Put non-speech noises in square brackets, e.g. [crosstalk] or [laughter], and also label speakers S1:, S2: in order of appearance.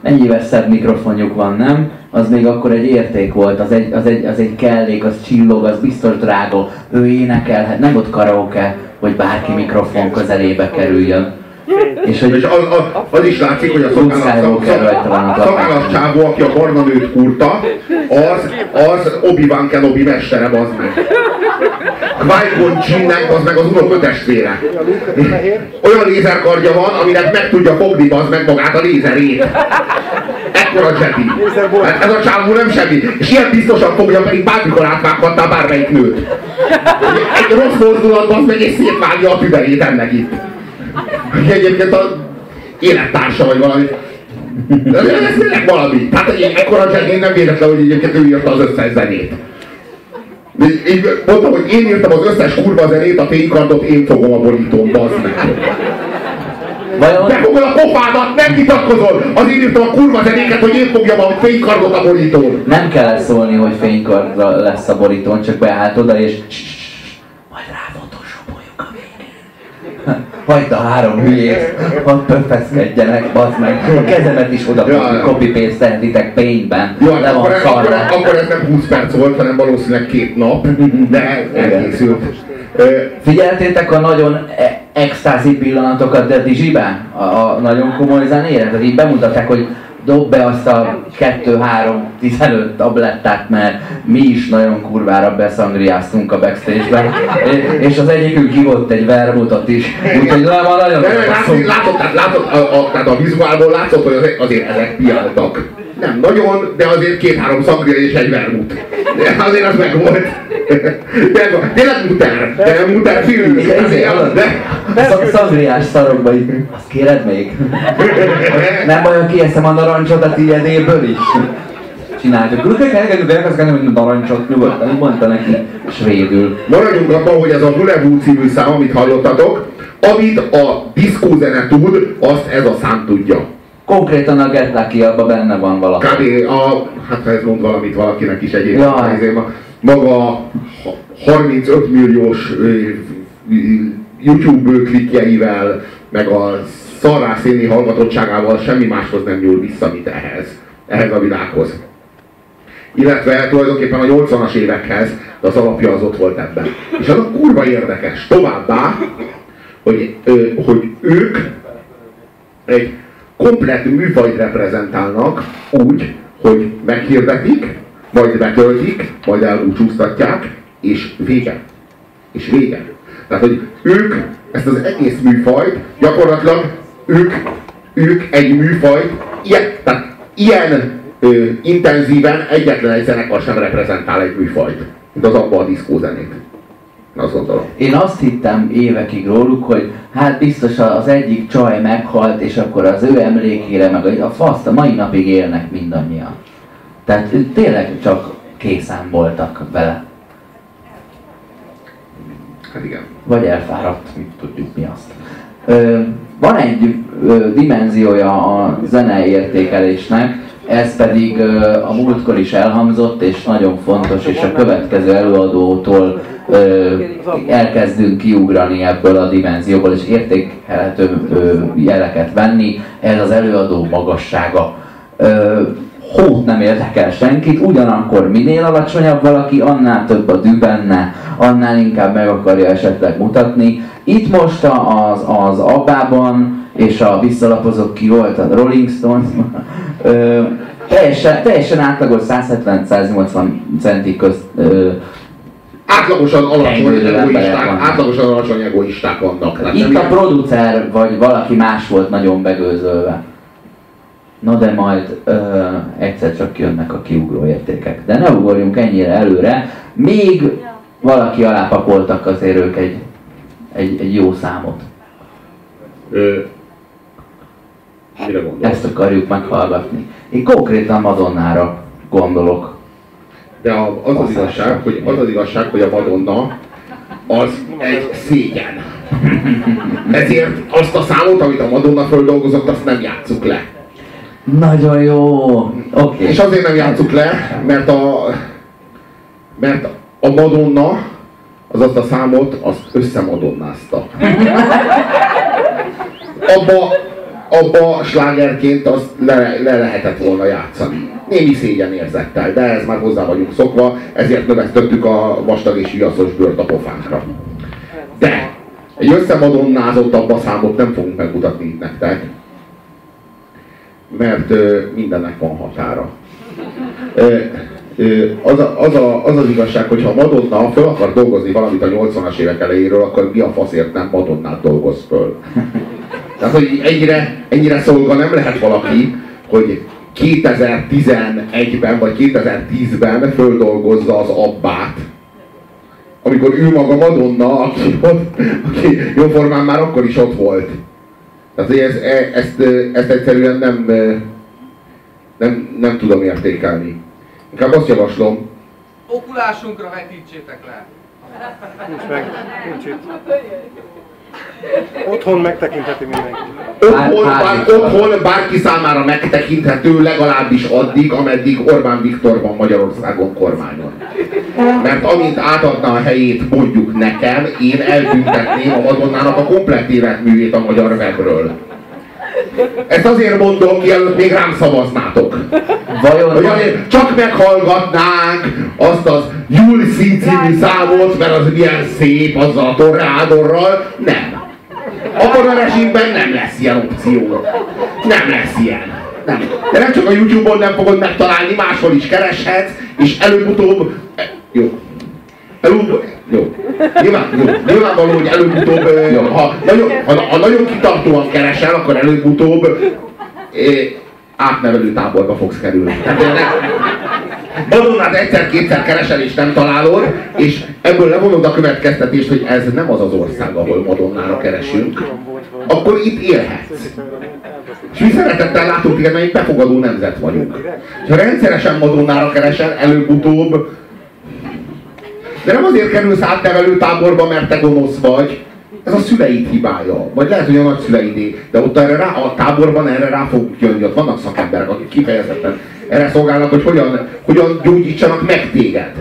S1: Mennyivel szebb mikrofonjuk van, nem? Az még akkor egy érték volt, az egy, az egy, az egy kellék, az csillog, az biztos drága. Ő énekelhet, nem ott karaoke, hogy bárki mikrofon közelébe kerüljön.
S2: És, hogy és az, az, az, is látszik, hogy a szolgálat csávó, aki a barna nőt kurta, az, az Obi-Wan Kenobi mestere, az meg. Qui-Gon Jinnnek, az meg az unokatestvére. Olyan lézerkardja van, aminek meg tudja fogni az meg magát a lézerét. Ekkora Jedi. Hát ez a csávó nem semmi. És ilyen biztosan fogja, pedig bármikor átvághatta bármelyik nőt. Egy rossz fordulatban az meg és szétvágja a tüberét ennek itt. Egyébként a élettársa vagy valami. De ez, tényleg valami. Tehát egy ekkora Jedi nem véletlen, hogy egyébként ő írta az összes zenét. Így mondtam, hogy én írtam az összes kurva zenét, a fénykardot én fogom a borítón, bazd meg. Vajon... Te fogod a pofádat, nem vitatkozol! Azért írtam a kurva zenéket, hogy én fogjam a fénykardot a borítón.
S1: Nem kell szólni, hogy fénykard lesz a borítón, csak beállt oda és Hagyd a három hülyét, hadd pöffeszkedjenek, bazd meg. A kezemet is oda ja, copy paste tehetitek paintben.
S2: Jó, ja, akkor, akkor, akkor, ez nem 20 perc volt, hanem valószínűleg két nap, de elkészült.
S1: Figyeltétek a nagyon e- extázi pillanatokat de Dizsibe? A, a nagyon komoly zenére? Tehát így bemutatták, hogy dob be azt a 2-3-15 tablettát, mert mi is nagyon kurvára beszangriáztunk a backstage-ben, [laughs] és az egyikünk hívott egy vermutot is, úgyhogy nagyon
S2: látod, látod, tehát, látod, a, a, tehát a vizuálból látszott, hogy azért, azért ezek piáltak. Nem nagyon, de azért két-három szangria és egy vermut. Azért az meg volt. Tényleg muter, de muter film.
S1: De... Szangriás szarokba. Azt kéred még? Nem baj, hogy kieszem a narancsot a tiédéből is. Csináljuk. Gurke kell elkezdeni elkezdeni, hogy narancsot nyugodtan, mondta neki svédül.
S2: Maradjunk abban, hogy ez a Hulevu című szám, amit hallottatok, amit a diszkózene tud, azt ez a szám tudja.
S1: Konkrétan a Get Lucky benne van valami.
S2: Kb. A, hát ha ez mond valamit valakinek is egyébként. Ja. Maga 35 milliós YouTube klikjeivel, meg a szarrászéni hallgatottságával semmi máshoz nem nyúl vissza, mint ehhez. Ehhez a világhoz. Illetve tulajdonképpen a 80-as évekhez, de az alapja az ott volt ebben. És az a kurva érdekes. Továbbá, hogy, hogy ők egy komplet műfajt reprezentálnak úgy, hogy meghirdetik, majd betöltik, majd elbúcsúztatják, és vége. És vége. Tehát, hogy ők ezt az egész műfajt, gyakorlatilag ők, ők egy műfajt, ilyen, tehát ilyen ö, intenzíven egyetlen egy zenekar sem reprezentál egy műfajt, mint az abba a diszkózenét.
S1: Én azt hittem évekig róluk, hogy hát biztos az egyik csaj meghalt, és akkor az ő emlékére, meg a faszt a mai napig élnek mindannyian. Tehát tényleg csak készen voltak vele.
S2: Hát igen.
S1: Vagy elfáradt, mit tudjuk mi azt. Ö, van egy ö, dimenziója a zenei értékelésnek, ez pedig a múltkor is elhangzott, és nagyon fontos, és a következő előadótól elkezdünk kiugrani ebből a dimenzióból, és értékelhető jeleket venni. Ez az előadó magassága. Hót nem érdekel senkit, ugyanakkor minél alacsonyabb valaki, annál több a dű benne, annál inkább meg akarja esetleg mutatni. Itt most az, az Abbában és a visszalapozott ki volt a Rolling Stones, ö, teljesen, teljesen átlagos 170-180 centi közt ö,
S2: átlagosan alacsony egoisták, átlagosan alacsony egoisták vannak.
S1: Itt a producer vagy valaki más volt nagyon begőzölve. Na de majd ö, egyszer csak jönnek a kiugró értékek. De ne ugorjunk ennyire előre. Még valaki alá pakoltak azért ők egy, egy, egy jó számot. Ö, Ezt akarjuk meghallgatni. Én konkrétan Madonnára gondolok.
S2: De a, az, az, igazság, hogy, az az igazság, hogy a Madonna az egy szégyen. Ezért azt a számot, amit a Madonna földolgozott, azt nem játsszuk le.
S1: Nagyon jó. Okay.
S2: És azért nem játsszuk le, mert a, mert a Madonna az azt a számot, azt összemadonnázta. [laughs] Abba abba slágerként azt le, le lehetett volna játszani. Némi szégyen érzettel, de ez már hozzá vagyunk szokva, ezért növesztettük a vastag és viaszos bőrt a pofánkra. De egy összemadonnázottabb a számot nem fogunk megmutatni nektek, mert ö, mindennek van határa. Ö, ö, az, a, az, a, az az igazság, hogy ha Madonna föl akar dolgozni valamit a 80-as évek elejéről, akkor mi a faszért nem Madonnát dolgoz föl. Tehát, hogy ennyire, ennyire szolga nem lehet valaki, hogy 2011-ben vagy 2010-ben földolgozza az abbát, amikor ő maga Madonna, aki, ott, aki jóformán már akkor is ott volt. Tehát hogy ez, e, ezt, ezt egyszerűen nem, nem, nem tudom értékelni. Inkább azt javaslom.
S3: Okulásunkra vetítsétek le.
S4: Nincs meg, nincs itt. Otthon megtekintheti mindenki.
S2: Otthon, bár, otthon bárki számára megtekinthető legalábbis addig, ameddig Orbán Viktor van Magyarországon kormányon. Mert amint átadna a helyét mondjuk nekem, én elbüntetném a Madonnának a komplett életművét a magyar webről. Ezt azért mondom, mielőtt még rám szavaznátok. Vajon hogy azért csak meghallgatnánk azt az Julszi című számot, mert az milyen szép azzal a torrádorral. Nem. Abban a rezsimben nem lesz ilyen opció. Nem lesz ilyen. Nem. De nem csak a Youtube-on nem fogod megtalálni, máshol is kereshetsz, és előbb-utóbb... Jó. Előbb... Jó. Nyilván, jó. Nyilvánvaló, hogy előbb-utóbb, jó. Ha, nagyon, ha, ha nagyon kitartóan keresel, akkor előbb-utóbb átnevelő táborba fogsz kerülni. Madonnát egyszer-kétszer keresel és nem találod, és ebből levonod a következtetést, hogy ez nem az az ország, ahol Madonnára keresünk, akkor itt élhetsz. És mi szeretettel látunk igen, mert befogadó nemzet vagyunk. Ha rendszeresen Madonnára keresel, előbb-utóbb de nem azért kerülsz átnevelő táborba, mert te gonosz vagy. Ez a szüleid hibája. Vagy lehet, hogy a nagyszüleidé. De ott erre rá, a táborban erre rá fog jönni. Ott vannak szakemberek, akik kifejezetten erre szolgálnak, hogy hogyan, hogyan gyógyítsanak meg téged.